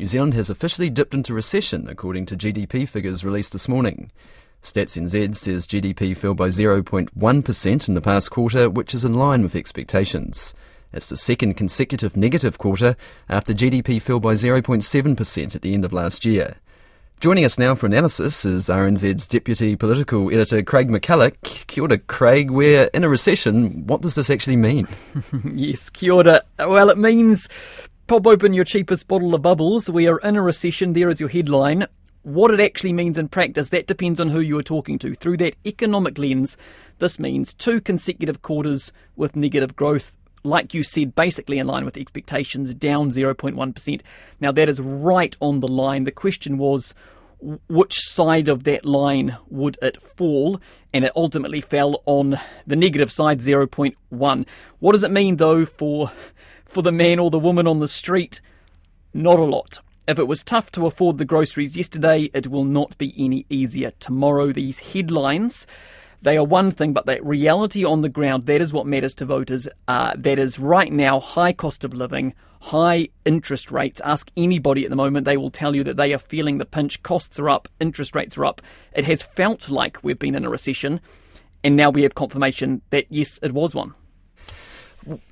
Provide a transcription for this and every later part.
New Zealand has officially dipped into recession, according to GDP figures released this morning. Stats NZ says GDP fell by 0.1% in the past quarter, which is in line with expectations. It's the second consecutive negative quarter after GDP fell by 0.7% at the end of last year. Joining us now for analysis is RNZ's Deputy Political Editor Craig McCulloch. Kia ora, Craig. We're in a recession. What does this actually mean? yes, kia ora. Well, it means pop open your cheapest bottle of bubbles. We are in a recession. There is your headline. What it actually means in practice, that depends on who you are talking to. Through that economic lens, this means two consecutive quarters with negative growth like you said, basically in line with expectations, down 0.1%. Now, that is right on the line. The question was, which side of that line would it fall? And it ultimately fell on the negative side, 0.1. What does it mean, though, for, for the man or the woman on the street? Not a lot. If it was tough to afford the groceries yesterday, it will not be any easier tomorrow. These headlines they are one thing, but that reality on the ground, that is what matters to voters. Uh, that is right now high cost of living, high interest rates. Ask anybody at the moment, they will tell you that they are feeling the pinch. Costs are up, interest rates are up. It has felt like we've been in a recession, and now we have confirmation that yes, it was one.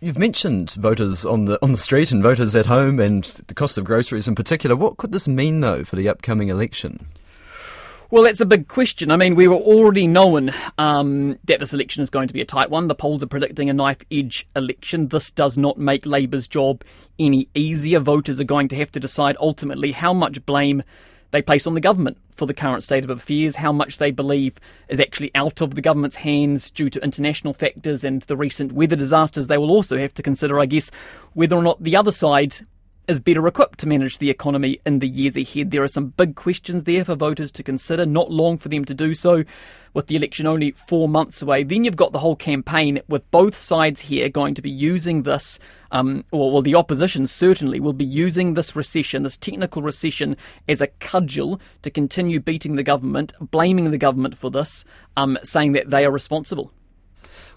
You've mentioned voters on the on the street and voters at home and the cost of groceries in particular. What could this mean though for the upcoming election? Well, that's a big question. I mean, we were already knowing um, that this election is going to be a tight one. The polls are predicting a knife edge election. This does not make Labour's job any easier. Voters are going to have to decide ultimately how much blame they place on the government for the current state of affairs, how much they believe is actually out of the government's hands due to international factors and the recent weather disasters. They will also have to consider, I guess, whether or not the other side is better equipped to manage the economy in the years ahead. There are some big questions there for voters to consider, not long for them to do so, with the election only four months away. Then you've got the whole campaign with both sides here going to be using this, um, or well, the opposition certainly will be using this recession, this technical recession, as a cudgel to continue beating the government, blaming the government for this, um, saying that they are responsible.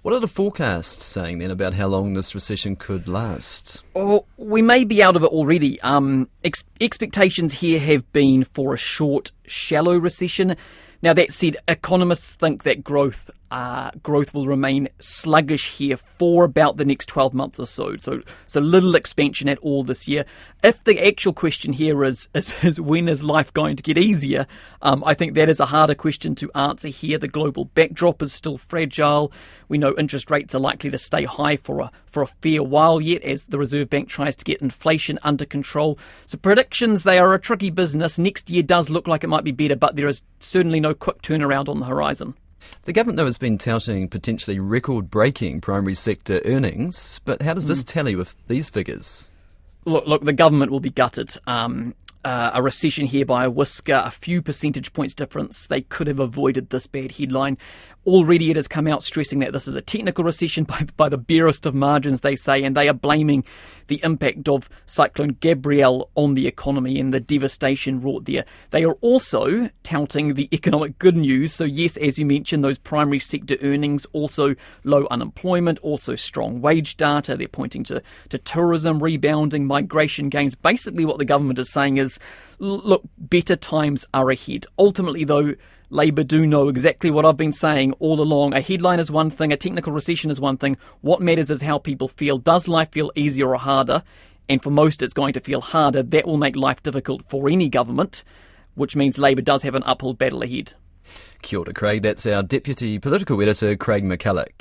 What are the forecasts saying then about how long this recession could last? Well, we may be out of it already. Um, ex- expectations here have been for a short, shallow recession. Now, that said, economists think that growth uh, growth will remain sluggish here for about the next 12 months or so. So, so little expansion at all this year. If the actual question here is, is, is when is life going to get easier, um, I think that is a harder question to answer here. The global backdrop is still fragile. We know interest rates are likely to stay high for a, for a fair while yet as the Reserve Bank tries to get inflation under control. So predictions, they are a tricky business. Next year does look like it might be better, but there is certainly no quick turnaround on the horizon. The government, though, has been touting potentially record breaking primary sector earnings, but how does this mm. tally with these figures? Look, look, the government will be gutted. Um, uh, a recession here by a whisker, a few percentage points difference. They could have avoided this bad headline. Already it has come out stressing that this is a technical recession by, by the barest of margins, they say, and they are blaming the impact of Cyclone Gabrielle on the economy and the devastation wrought there. They are also touting the economic good news. So, yes, as you mentioned, those primary sector earnings, also low unemployment, also strong wage data. They're pointing to, to tourism rebounding, migration gains. Basically, what the government is saying is look, better times are ahead. Ultimately, though, Labour do know exactly what I've been saying all along. A headline is one thing, a technical recession is one thing. What matters is how people feel. Does life feel easier or harder? And for most, it's going to feel harder. That will make life difficult for any government, which means Labour does have an uphill battle ahead. Kia ora, Craig. That's our Deputy Political Editor, Craig McCulloch.